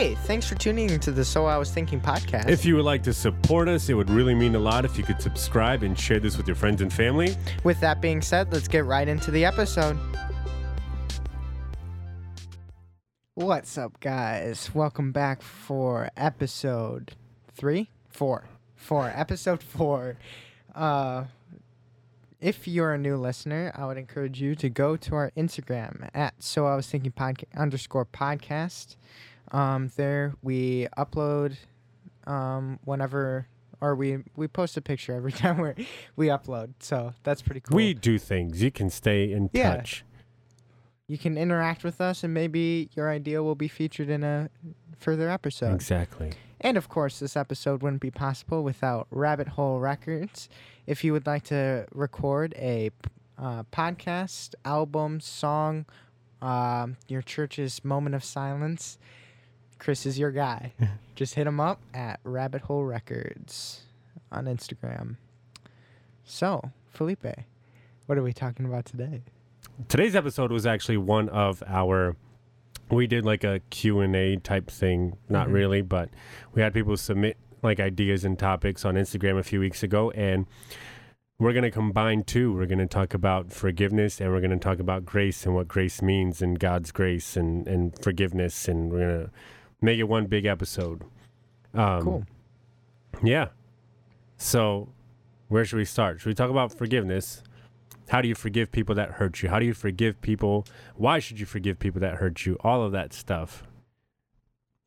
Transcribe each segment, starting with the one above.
Hey, thanks for tuning into the So I Was Thinking podcast. If you would like to support us, it would really mean a lot if you could subscribe and share this with your friends and family. With that being said, let's get right into the episode. What's up, guys? Welcome back for episode three, four, four, episode four. Uh, if you're a new listener, I would encourage you to go to our Instagram at So I Was Thinking Podcast underscore podcast. Um, there we upload um, whenever, or we we post a picture every time we we upload. So that's pretty cool. We do things. You can stay in Yeah. touch. you can interact with us, and maybe your idea will be featured in a further episode. Exactly. And of course, this episode wouldn't be possible without Rabbit Hole Records. If you would like to record a uh, podcast, album, song, um, your church's moment of silence, Chris is your guy. Just hit him up at Rabbit Hole Records on Instagram. So, Felipe, what are we talking about today? Today's episode was actually one of our we did like a Q&A type thing, not Mhm. really, but we had people submit like ideas and topics on Instagram a few weeks ago and we're going to combine two. We're going to talk about forgiveness and we're going to talk about grace and what grace means and God's grace and, and forgiveness. And we're going to make it one big episode. Um, Cool. Yeah. So, where should we start? Should we talk about forgiveness? How do you forgive people that hurt you? How do you forgive people? Why should you forgive people that hurt you? All of that stuff.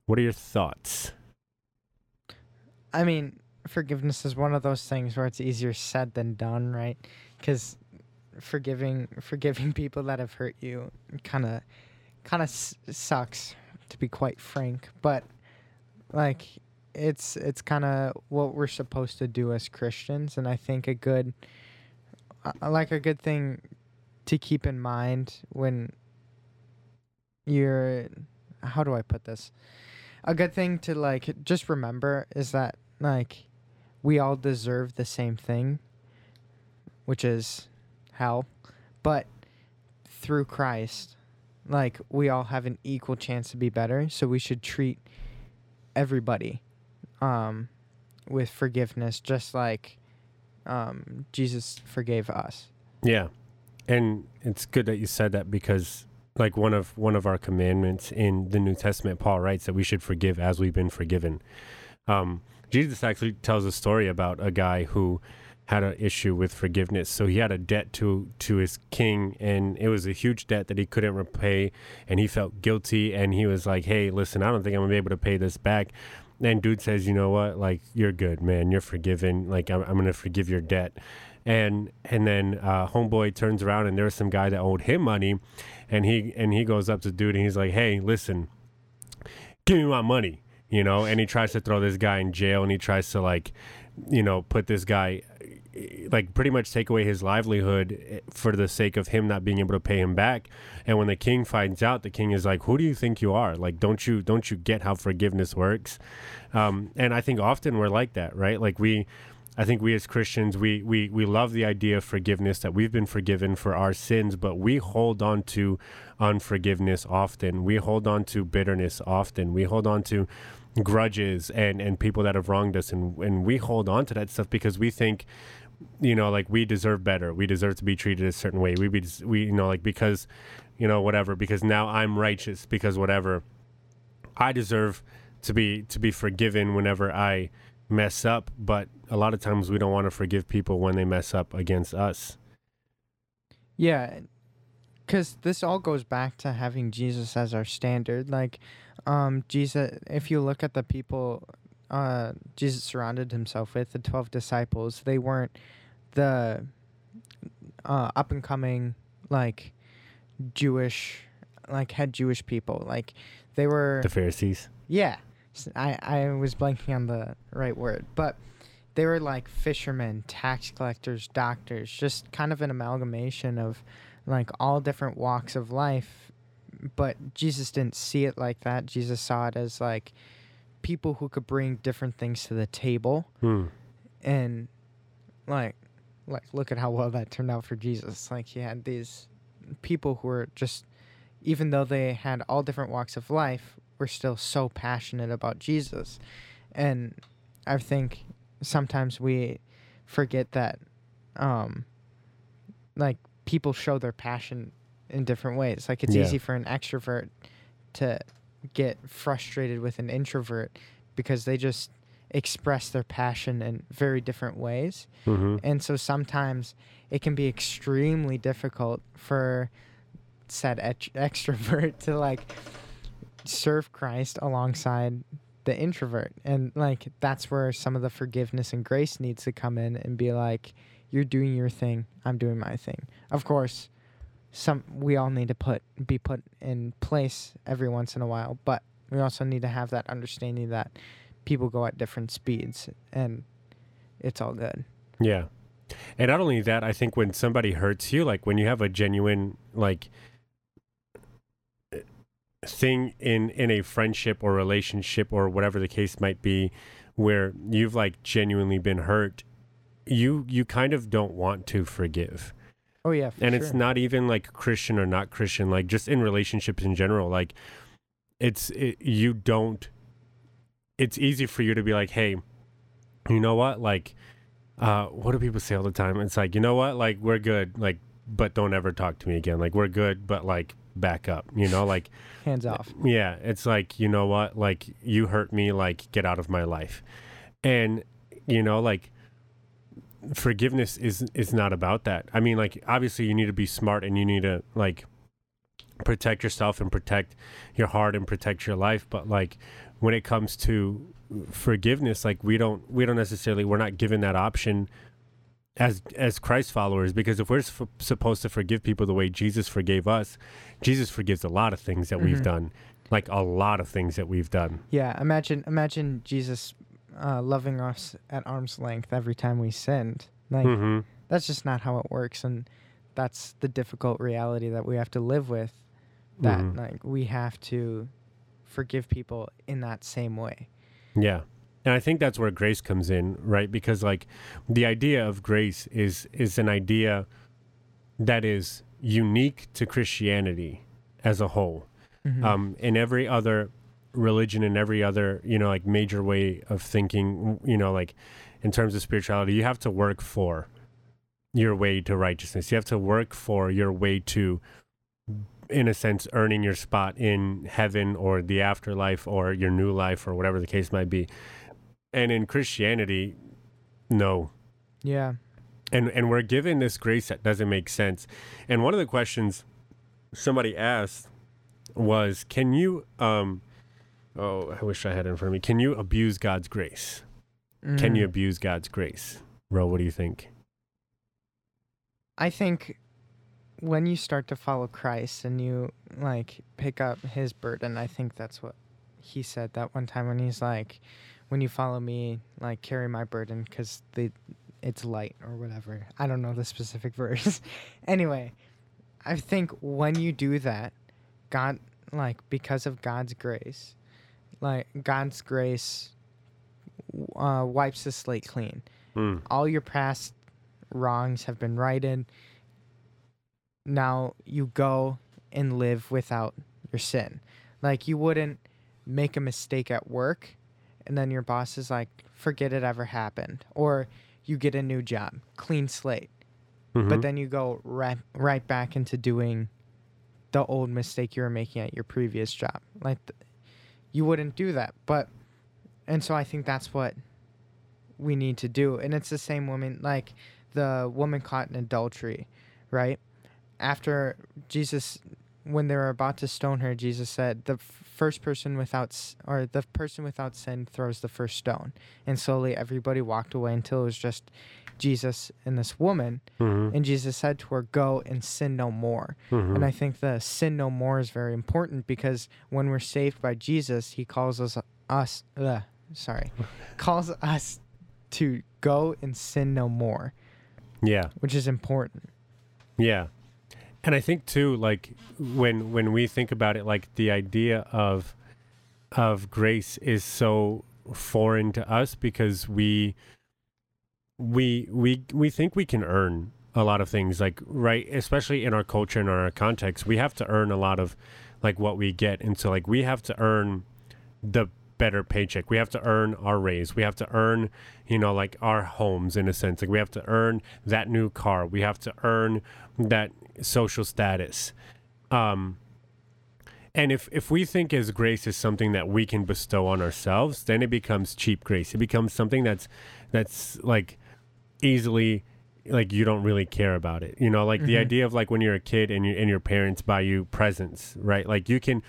What are your thoughts? I mean, forgiveness is one of those things where it's easier said than done, right? Because forgiving forgiving people that have hurt you kind of kind of s- sucks, to be quite frank. But like, it's it's kind of what we're supposed to do as Christians, and I think a good uh, like a good thing to keep in mind when you're how do I put this? A good thing to like just remember is that like we all deserve the same thing, which is hell, but through Christ, like we all have an equal chance to be better, so we should treat everybody um with forgiveness just like um Jesus forgave us. Yeah. And it's good that you said that because like one of one of our commandments in the New Testament Paul writes that we should forgive as we've been forgiven. Um Jesus actually tells a story about a guy who had an issue with forgiveness. So he had a debt to to his king and it was a huge debt that he couldn't repay and he felt guilty and he was like, "Hey, listen, I don't think I'm to be able to pay this back." And dude says, "You know what? Like you're good, man. You're forgiven. Like I'm, I'm to forgive your debt." and and then uh, homeboy turns around and there's some guy that owed him money, and he and he goes up to dude and he's like, "Hey, listen, give me my money," you know, and he tries to throw this guy in jail and he tries to like, you know, put this guy like pretty much take away his livelihood eh, for the sake of him not being able to pay him back and when the king finds out the king is like who do you think you are like don't you don't you get how forgiveness works um, and i think often we're like that right like we I think we as Christians, we, we, we love the idea of forgiveness, that we've been forgiven for our sins, but we hold on to unforgiveness often. We hold on to bitterness often. We hold on to grudges and, and people that have wronged us. And, and we hold on to that stuff because we think, you know, like we deserve better. We deserve to be treated a certain way. We, be, we you know, like because, you know, whatever, because now I'm righteous, because whatever. I deserve to be to be forgiven whenever I mess up, but a lot of times we don't want to forgive people when they mess up against us. Yeah, because this all goes back to having Jesus as our standard. Like, um, Jesus, if you look at the people uh, Jesus surrounded himself with, the 12 disciples, they weren't the uh, up and coming, like, Jewish, like, had Jewish people. Like, they were. The Pharisees. Yeah. I, I was blanking on the right word, but they were like fishermen, tax collectors, doctors, just kind of an amalgamation of like all different walks of life. But Jesus didn't see it like that. Jesus saw it as like people who could bring different things to the table Hmm. and like like look at how well that turned out for Jesus. Like he had these people who were just even though they had all different walks of life, we're still so passionate about Jesus. And I think sometimes we forget that um like people show their passion in different ways. Like it's Yeah. easy for an extrovert to get frustrated with an introvert because they just express their passion in very different ways. Mm-hmm. And so sometimes it can be extremely difficult for said ex- extrovert to like serve Christ alongside the introvert. And like that's where some of the forgiveness and grace needs to come in and be like you're doing your thing, I'm doing my thing. Of course, some we all need to put be put in place every once in a while, but we also need to have that understanding that people go at different speeds and it's all good. Yeah. And not only that, I think when somebody hurts you, like when you have a genuine like thing in in a friendship or relationship or whatever the case might be where you've like genuinely been hurt, you you kind of don't want to forgive. Oh yeah, and sure. it's not even like Christian or not Christian, like just in relationships in general, like it's it, you don't it's easy for you to be like, "Hey, you know what? Like uh what do people say all the time? It's like, "You know what? Like we're good. Like but don't ever talk to me again. Like we're good, but like back up." You know, like hands off. yeah, it's like, you know what? Like you hurt me, like get out of my life. And you know, like forgiveness is is not about that. I mean, like obviously you need to be smart and you need to like protect yourself and protect your heart and protect your life, but like when it comes to forgiveness, like we don't we don't necessarily we're not given that option as as Christ followers because if we're s- supposed to forgive people the way Jesus forgave us, Jesus forgives a lot of things that we've Mhm. done, like a lot of things that we've done. Yeah, imagine imagine Jesus uh, loving us at arm's length every time we sinned. Like hmm that's just not how it works, and that's the difficult reality that we have to live with. That Mhm. like we have to forgive people in that same way. Yeah. And I think that's where grace comes in, right? Because like the idea of grace is is an idea that is unique to Christianity as a whole. Mhm. Um, in every other religion and every other, you know, like major way of thinking, you know, like in terms of spirituality, you have to work for your way to righteousness. You have to work for your way to in a sense earning your spot in heaven or the afterlife or your new life or whatever the case might be. And in Christianity, no. yeah, And and we're given this grace that doesn't make sense. And one of the questions somebody asked was, "Can you um oh, I wish I had it in front of me. Can you abuse God's grace? Can you Mm. abuse God's grace?" Ro, what do you think? I think when you start to follow Christ and you like pick up his burden, I think that's what he said that one time when he's like, when you follow me, like carry my burden because the it's light or whatever. I don't know the specific verse. anyway, I think when you do that, God like because of God's grace, like God's grace uh, wipes the slate clean Mm, all your past wrongs have been righted. Now you go and live without your sin. Like you wouldn't make a mistake at work and then your boss is like, forget it ever happened. Or you get a new job, clean slate. mhm. But then you go right, right back into doing the old mistake you were making at your previous job. Like th- you wouldn't do that. But, and so I think that's what we need to do. And it's the same woman, like the woman caught in adultery, right? After Jesus, when they were about to stone her, Jesus said, the first person without, or the person without sin throws the first stone. And slowly everybody walked away until it was just Jesus and this woman. Mhm, And Jesus said to her, Go and sin no more. mhm. And I think the sin no more is very important because when we're saved by Jesus, he calls us, us sorry, calls us to go and sin no more, yeah. which is important. Yeah. And I think too, like when when we think about it, like the idea of of grace is so foreign to us because we we we we think we can earn a lot of things like right especially in our culture and our context we have to earn a lot of like what we get and so like we have to earn the better paycheck. We have to earn our raise. We have to earn, you know, like our homes in a sense. Like we have to earn that new car. We have to earn that social status. Um, and if if we think as grace is something that we can bestow on ourselves, then it becomes cheap grace. It becomes something that's that's like easily like you don't really care about it. You know, like the Mhm. idea of like when you're a kid and you and your parents buy you presents, right? Like you can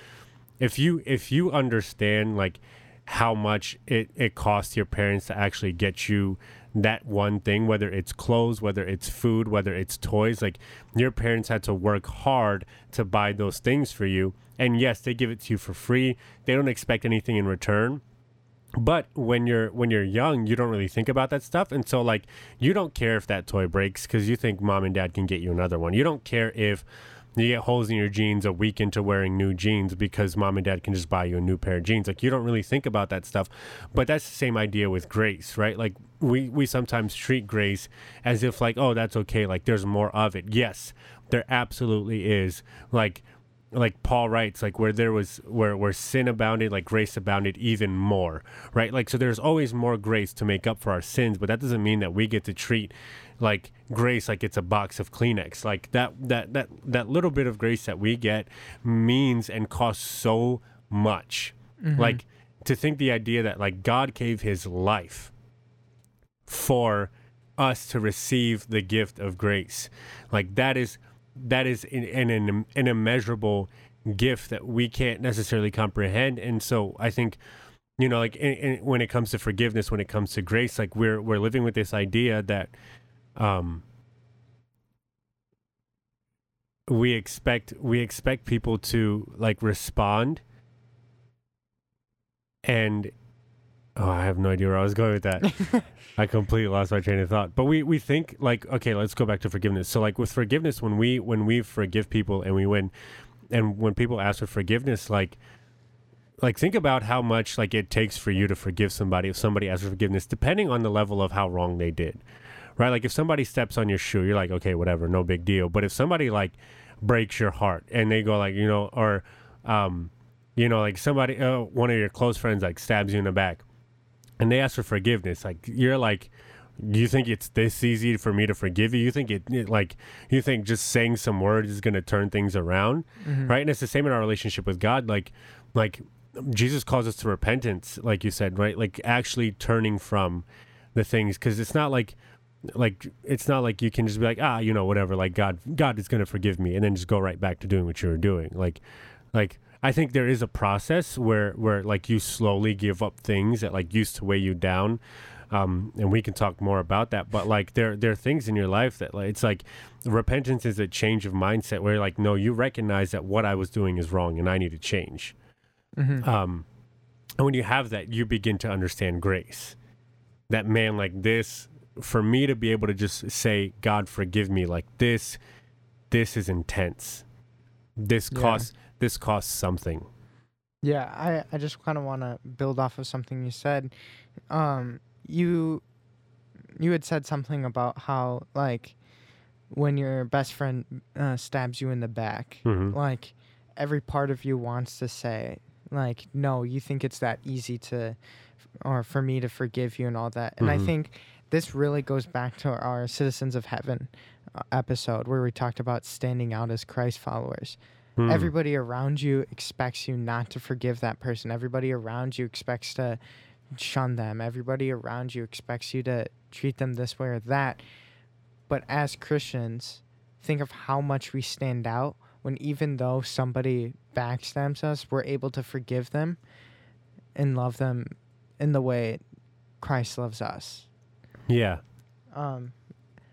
if you if you understand like how much it, it costs your parents to actually get you that one thing, whether it's clothes, whether it's food, whether it's toys, like your parents had to work hard to buy those things for you. And yes, they give it to you for free. They don't expect anything in return but when you're when you're young you don't really think about that stuff. And so like you don't care if that toy breaks because you think mom and dad can get you another one. You don't care if you get holes in your jeans a week into wearing new jeans because mom and dad can just buy you a new pair of jeans. Like you don't really think about that stuff. But that's the same idea with grace right? Like we we sometimes treat grace as if like oh that's okay. Like there's more of it. Yes there absolutely is. Like like Paul writes, like where there was where where sin abounded, like grace abounded even more, right? Like so, there's always more grace to make up for our sins, but that doesn't mean that we get to treat like grace like it's a box of Kleenex. Like that that that that little bit of grace that we get means and costs so much. Mm-hmm. Like to think the idea that like God gave His life for us to receive the gift of grace, like that is that is an, an, an, immeasurable gift that we can't necessarily comprehend. And so i think you know like in, in, when it comes to forgiveness when it comes to grace like we're we're living with this idea that um we expect we expect people to like respond and oh i have no idea where i was going with that I completely lost my train of thought. But we we think like okay, let's go back to forgiveness. So like with forgiveness, when we when we forgive people and we win, and when people ask for forgiveness, like like think about how much like it takes for you to forgive somebody if somebody asks for forgiveness, depending on the level of how wrong they did. Right? Like if somebody steps on your shoe, you're like, okay, whatever, no big deal. But if somebody like breaks your heart and they go like, you know, or um, you know, like somebody uh, one of your close friends like stabs you in the back and they ask for forgiveness like you're like you think it's this easy for me to forgive you? You think it, it like you think just saying some words is going to turn things around? Mhm. right? And it's the same in our relationship with god like like jesus calls us to repentance like you said right? Like actually turning from the things because it's not like like it's not like you can just be like ah you know whatever like god god is going to forgive me and then just go right back to doing what you were doing. Like like I think there is a process where where like you slowly give up things that like used to weigh you down. Um, and we can talk more about that, but like there there are things in your life that like it's like repentance is a change of mindset where like no, you recognize that what I was doing is wrong and I need to change. Mhm. Um, and when you have that, you begin to understand grace. That man, like this, for me to be able to just say, God, forgive me, like this, this is intense. This Yeah. This costs something. Yeah, I, I just kind of want to build off of something you said. Um, you you had said something about how like when your best friend uh, stabs you in the back, Mhm. like every part of you wants to say like no, you think it's that easy to or for me to forgive you and all that. And I Mhm. think this really goes back to our citizens of heaven uh, episode where we talked about standing out as Christ followers Hmm. everybody around you expects you not to forgive that person. Everybody around you expects to shun them. Everybody around you expects you to treat them this way or that. But as Christians, think of how much we stand out when even though somebody backstabs us, we're able to forgive them and love them in the way Christ loves us. Yeah. Um,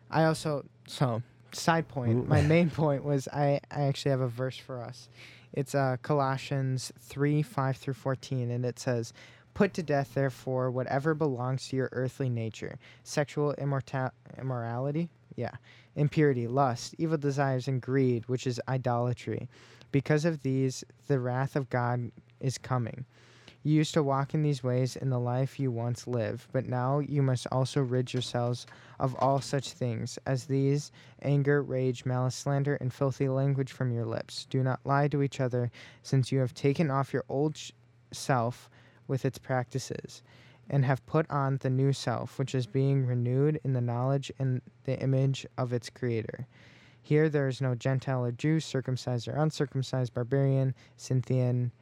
I also so side point. Mm. My main point was I I actually have a verse for us. It's uh Colossians three five through fourteen, and it says, "Put to death, therefore, whatever belongs to your earthly nature: sexual immorta- immorality, yeah, impurity, lust, evil desires, and greed, which is idolatry. Because of these, the wrath of God is coming." You used to walk in these ways in the life you once lived, but now you must also rid yourselves of all such things as these anger, rage, malice, slander, and filthy language from your lips. Do not lie to each other, since you have taken off your old sh- self with its practices, and have put on the new self, which is being renewed in the knowledge and the image of its creator. Here there is no Gentile or Jew, circumcised or uncircumcised, barbarian, Scythian,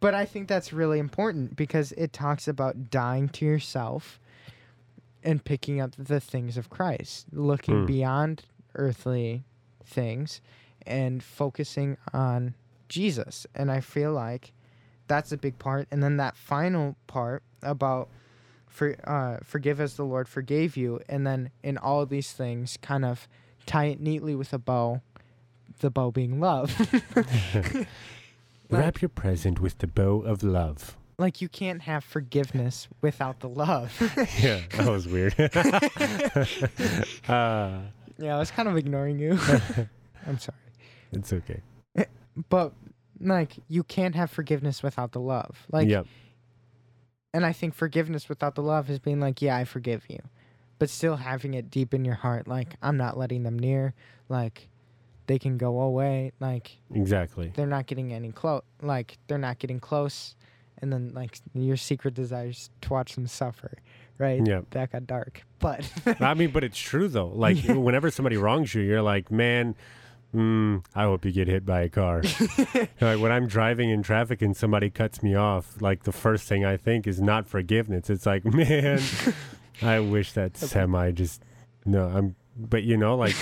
but I think that's really important because it talks about dying to yourself and picking up the things of Christ, looking Hmm. beyond earthly things and focusing on Jesus. And I feel like that's a big part. And then that final part about for uh, forgive as the Lord forgave you, and then in all these things, kind of tie it neatly with a bow. The bow being love. Wrap your present with the bow of love. like you can't have forgiveness without the love. yeah, that was weird. uh, yeah, I was kind of ignoring you. I'm sorry. it's okay. But like you can't have forgiveness without the love. Like yep. and I think forgiveness without the love is being like, yeah, I forgive you. But still having it deep in your heart like I'm not letting them near, like they can go away, like Exactly. they're not getting any close, like they're not getting close and then like your secret desires to watch them suffer, right? Yep. That got dark. But I mean, but it's true though. Like Yeah. whenever somebody wrongs you, you're like, man, mm, I hope you get hit by a car. like when I'm driving in traffic and somebody cuts me off, like the first thing I think is not forgiveness. It's like, man, I wish that semi just no. I'm, but you know, like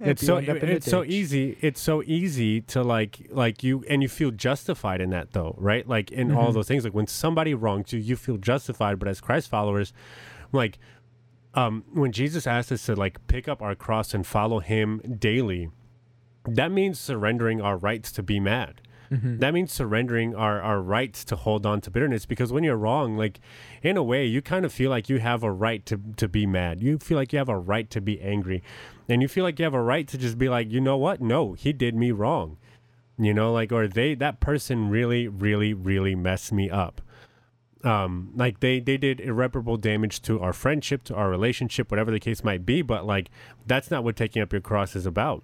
it's so end up in a it's so easy. It's so easy to like like you and you feel justified in that though, right? Like in all Mhm. those things. Like when somebody wrongs you, you feel justified. But as Christ followers, like um, when Jesus asked us to like pick up our cross and follow Him daily, that means surrendering our rights to be mad. Mhm. That means surrendering our, our rights to hold on to bitterness because when you're wrong, like in a way, you kind of feel like you have a right to, to be mad. You feel like you have a right to be angry. And you feel like you have a right to just be like, you know what? No, he did me wrong. You know, like, or they, that person really, really, really messed me up. Um, like they, they did irreparable damage to our friendship, to our relationship, whatever the case might be. But like, that's not what taking up your cross is about.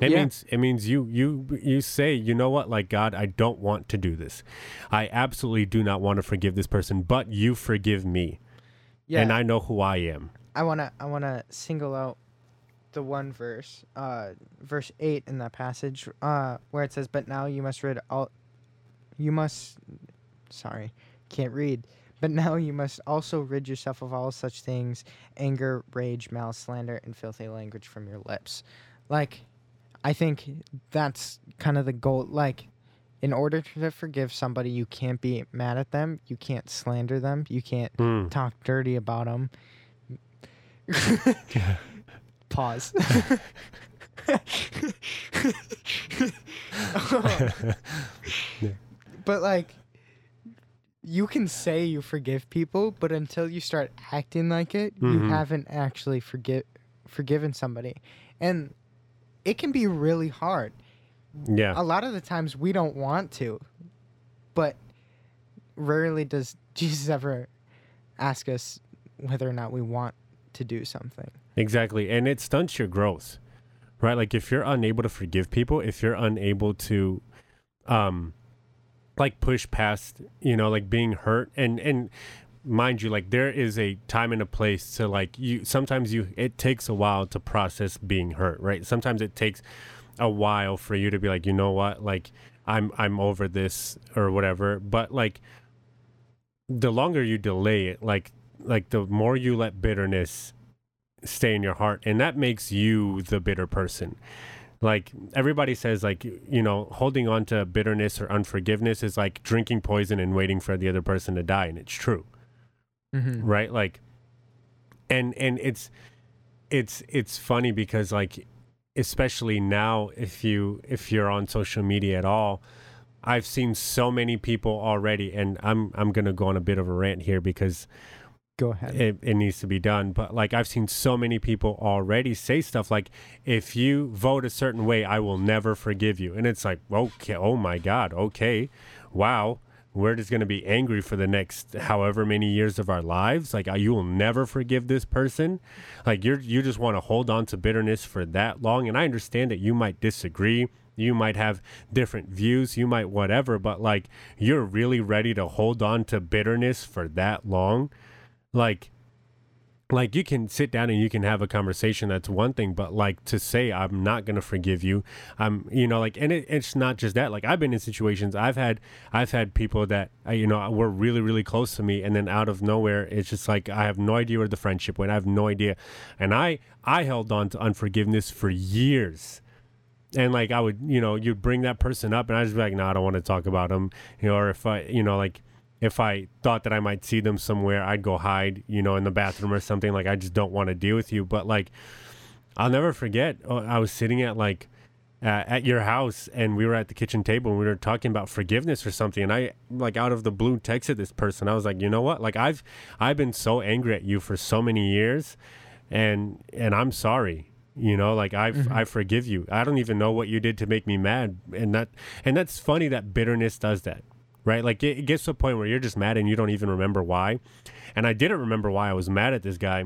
It Yeah. means it means you you you say, you know what, like God, I don't want to do this. I absolutely do not want to forgive this person, but you forgive me. yeah. And I know who I am. I wanna I wanna single out the one verse, uh, verse eight in that passage, uh, where it says, "But now you must rid all, you must, sorry, can't read." But now you must also rid yourself of all such things: anger, rage, malice, slander, and filthy language from your lips. Like, I think that's kind of the goal. Like, in order to forgive somebody, you can't be mad at them, you can't slander them, you can't Mm. talk dirty about them. Pause. but like you can say you forgive people, but until you start acting like it, you Mhm. haven't actually forgive forgiven somebody. And it can be really hard. Yeah. A lot of the times we don't want to, but rarely does Jesus ever ask us whether or not we want to do something. Exactly. And it stunts your growth. Right? Like if you're unable to forgive people, if you're unable to um like push past, you know, like being hurt and and mind you like there is a time and a place to like you sometimes you it takes a while to process being hurt, right? Sometimes it takes a while for you to be like, you know what? Like I'm I'm over this or whatever, but like the longer you delay it, like like the more you let bitterness stay in your heart and that makes you the bitter person like everybody says like you know holding on to bitterness or unforgiveness is like drinking poison and waiting for the other person to die and it's true Mm-hmm. right like and and it's it's it's funny because like especially now if you if you're on social media at all I've seen so many people already, and I'm I'm gonna go on a bit of a rant here because Go ahead. it, it needs to be done. But like I've seen so many people already say stuff like, "If you vote a certain way, I will never forgive you," and it's like, okay, oh my god, okay, wow. We're just going to be angry for the next however many years of our lives. Like, you will never forgive this person. Like, you're, you just want to hold on to bitterness for that long. And I understand that you might disagree you might have different views you might whatever but like you're really ready to hold on to bitterness for that long like like you can sit down and you can have a conversation that's one thing but like to say i'm not to forgive you i'm you know like and it, it's not just that like i've been in situations i've had i've had people that uh, you know were really really close to me and then out of nowhere it's just like i have no idea where the friendship went i have no idea and i i held on to unforgiveness for years. And like I would, you know, you'd bring that person up, and I just be like, no, I don't want to talk about them, you know, or if I, you know, like if I thought that I might see them somewhere, I'd go hide, you know, in the bathroom or something. Like I just don't want to deal with you. But like, I'll never forget. uh, I was sitting at like uh, at your house, and we were at the kitchen table, and we were talking about forgiveness or something. And I like out of the blue texted this person. I was like, you know what? Like I've I've been so angry at you for so many years, and and I'm sorry you know like i Mhm. i forgive you i don't even know what you did to make me mad and that and that's funny that bitterness does that right like it, it gets to a point where you're just mad and you don't even remember why and i didn't remember why i was mad at this guy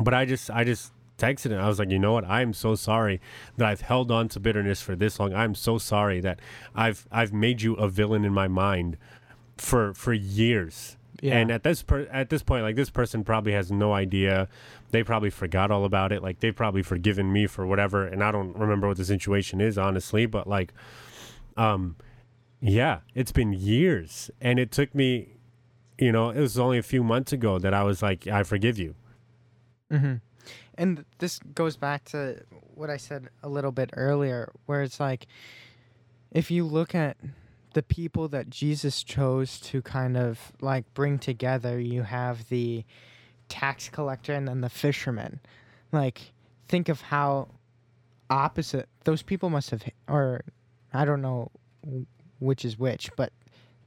but i just i just texted him i was like you know what i'm so sorry that i've held on to bitterness for this long i'm so sorry that i've i've made you a villain in my mind for for years Yeah. and at this per- at this point, like this person probably has no idea. They probably forgot all about it. Like they've probably forgiven me for whatever, and I don't remember what the situation is honestly. But like, um, yeah, it's been years, and it took me, you know, it was only a few months ago that I was like, I forgive you. Mm-hmm. And this goes back to what I said a little bit earlier, where it's like, if you look at the people that Jesus chose to kind of like bring together, you have the tax collector and then the fisherman. Like, think of how opposite those people must have, or I don't know which is which, but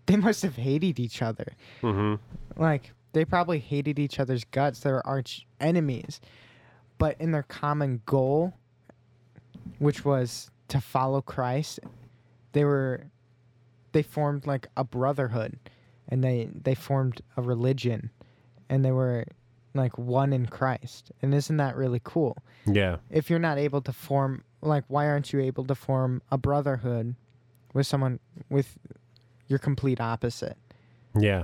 they must have hated each other. Mm-hmm. Like they probably hated each other's guts. They were arch enemies, but in their common goal, which was to follow Christ, they were they formed like a brotherhood, and they they formed a religion, and they were like one in Christ. And isn't that really cool? Yeah. If you're not able to form like why aren't you able to form a brotherhood with someone with your complete opposite? Yeah.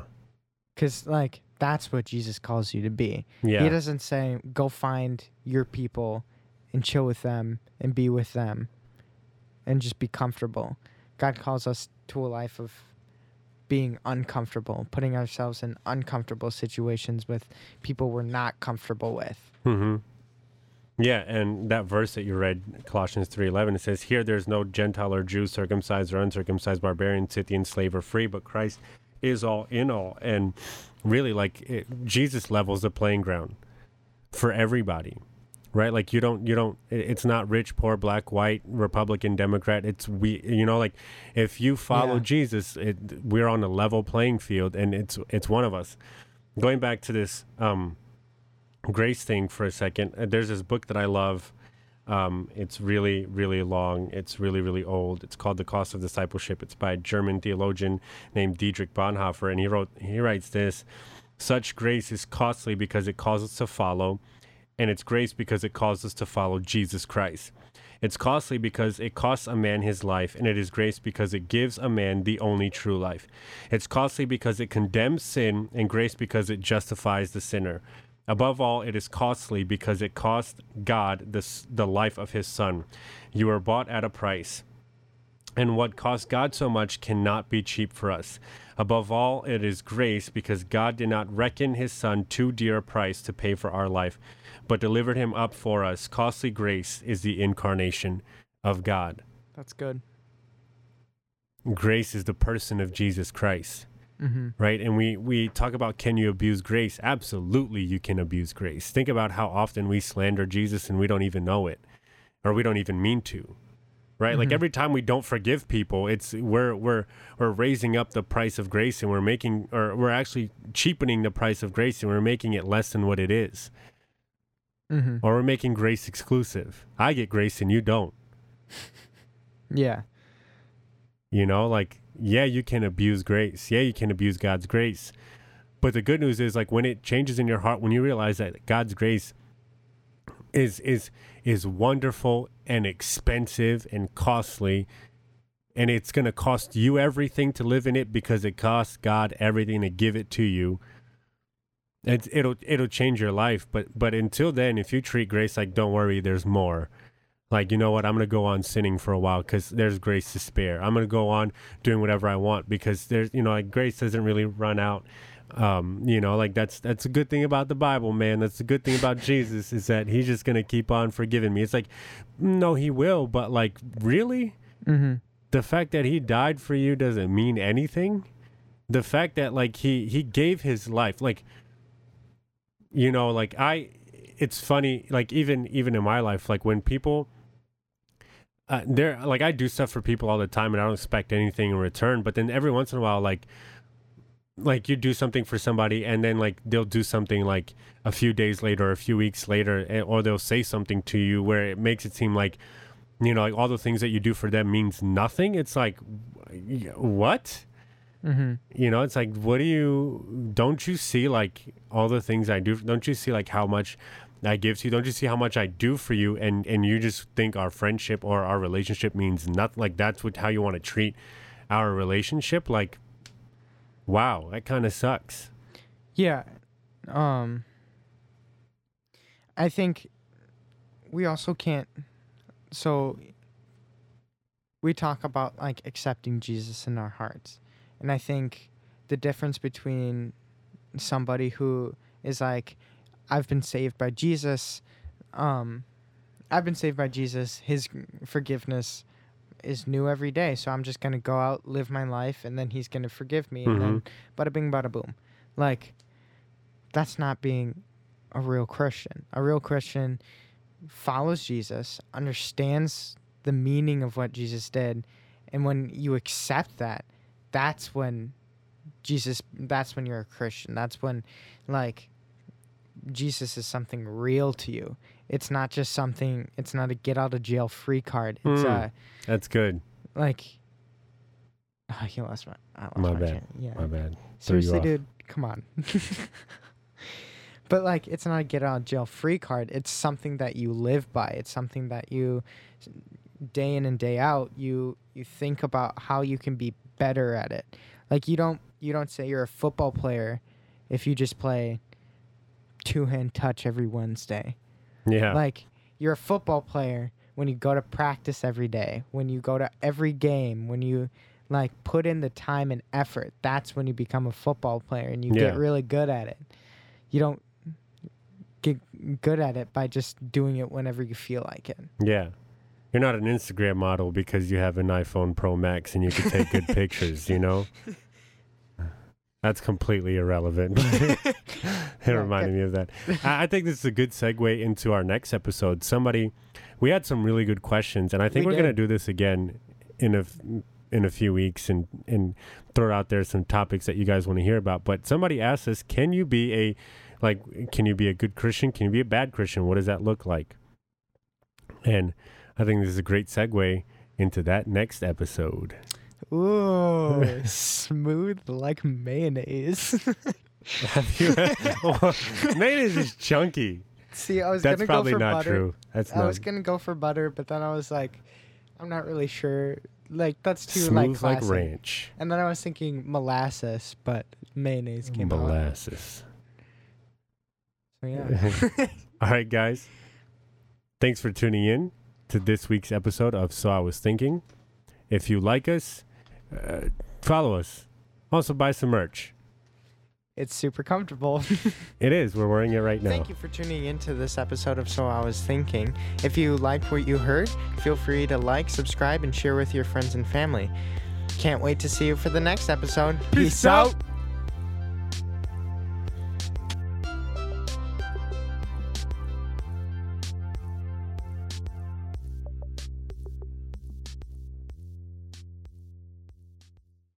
Because, like, that's what Jesus calls you to be. Yeah. He doesn't say, go find your people and chill with them and be with them and just be comfortable. God calls us to a life of being uncomfortable, putting ourselves in uncomfortable situations with people we're not comfortable with. Mm-hmm. Yeah, and that verse that you read, Colossians three eleven, it says, "Here there's no Gentile or Jew, circumcised or uncircumcised, barbarian, Scythian, slave or free, but Christ is all in all." And really, like it, Jesus levels the playing ground for everybody, right? Like you don't, you don't. It's not rich, poor, black, white, Republican, Democrat. It's we, you know, like if you follow Yeah. Jesus, it, we're on a level playing field, and it's it's one of us. Going back to this. um grace thing for a second. Uh, There's this book that I love. Um, it's really, really long. It's really, really old. It's called The Cost of Discipleship. It's by a German theologian named Dietrich Bonhoeffer, and he wrote he writes this: Such grace is costly because it calls us to follow, and it's grace because it calls us to follow Jesus Christ. It's costly because it costs a man his life, and it is grace because it gives a man the only true life. It's costly because it condemns sin, and grace because it justifies the sinner. Above all, it is costly because it cost God the, the life of his son. You were bought at a price. And what cost God so much cannot be cheap for us. Above all, it is grace because God did not reckon his son too dear a price to pay for our life, but delivered him up for us. Costly grace is the incarnation of God. That's good. Grace is the person of Jesus Christ. Mm-hmm. right and we we talk about can you abuse grace absolutely you can abuse grace think about how often we slander jesus and we don't even know it or we don't even mean to right? Like Mhm. every time we don't forgive people, it's we're we're we're raising up the price of grace and we're making or we're actually cheapening the price of grace and we're making it less than what it is. Mm-hmm. Or we're making grace exclusive. I get grace and you don't. Yeah. You know, like, yeah, you can abuse grace. Yeah, you can abuse God's grace. But the good news is like when it changes in your heart, when you realize that God's grace is is is wonderful and expensive and costly and it's going to cost you everything to live in it because it costs God everything to give it to you. It's, it'll it'll change your life, but but until then, if you treat grace like don't worry, there's more. Like you know what, I'm gonna go on sinning for a while because there's grace to spare. I'm gonna go on doing whatever I want because there's you know like grace doesn't really run out. Um, you know, like that's that's a good thing about the Bible, man. That's a good thing about Jesus is that he's just gonna keep on forgiving me. It's like, no, he will, but like really, Mm-hmm. the fact that he died for you doesn't mean anything. The fact that like he he gave his life, like you know, like I it's funny, like even even in my life, like when people uh, they're like I do stuff for people all the time and I don't expect anything in return, but then every once in a while like like you do something for somebody and then like they'll do something like a few days later a few weeks later eh, or they'll say something to you where it makes it seem like you know like all the things that you do for them means nothing it's like what Mm-hmm. you know it's like what do you don't you see like all the things i do don't you see like how much i give to you don't you see how much i do for you and and you just think our friendship or our relationship means nothing like that's what how you want to treat our relationship like wow that kind of sucks Yeah. Um I think we also can't so we talk about like accepting Jesus in our hearts. And I think the difference between somebody who is like I've been saved by Jesus um I've been saved by Jesus, his forgiveness is new every day. So I'm just going to go out, live my life and then he's going to forgive me and then bada bing bada boom. Like that's not being a real Christian. A real Christian follows Jesus, understands the meaning of what Jesus did, and when you accept that, that's when Jesus that's when you're a Christian. That's when like Jesus is something real to you. It's not just something it's not a get out of jail free card. It's uh that's good like oh, you lost my I lost My my bad. train- Yeah. my bad Seriously, dude, come on. but like, it's not a get out of jail free card. It's something that you live by. It's something that you, day in and day out, you you think about how you can be better at it. Like you don't you don't say you're a football player if you just play two hand touch every Wednesday. yeah Like you're a football player when you go to practice every day, when you go to every game, when you like put in the time and effort. That's when you become a football player and you Yeah. get really good at it. You don't get good at it by just doing it whenever you feel like it. Yeah. You're not an Instagram model because you have an iPhone Pro Max and you can take good pictures, you know? That's completely irrelevant. it Yeah, reminded me of that. I, I think this is a good segue into our next episode. Somebody, we had some really good questions, and I think We are going to do this again in a in a few weeks and and throw out there some topics that you guys want to hear about. But somebody asked us, can you be a like can you be a good Christian? Can you be a bad Christian? What does that look like? And I think this is a great segue into that next episode. Ooh, smooth like mayonnaise. Mayonnaise is chunky. See, I was That's gonna probably go for not butter. true. That's I not was gonna go for butter, but then I was like, I'm not really sure. Like that's too smooth like like, classic. ranch. And then I was thinking molasses, but mayonnaise came out. Molasses. So yeah. All right, guys. Thanks for tuning in to this week's episode of So I Was Thinking. If you like us, uh, follow us. Also, buy some merch. it's super comfortable. It is. We're wearing it right now. Thank you for tuning into this episode of So I Was Thinking. If you liked what you heard, feel free to like, subscribe, and share with your friends and family. Can't wait to see you for the next episode. Peace out.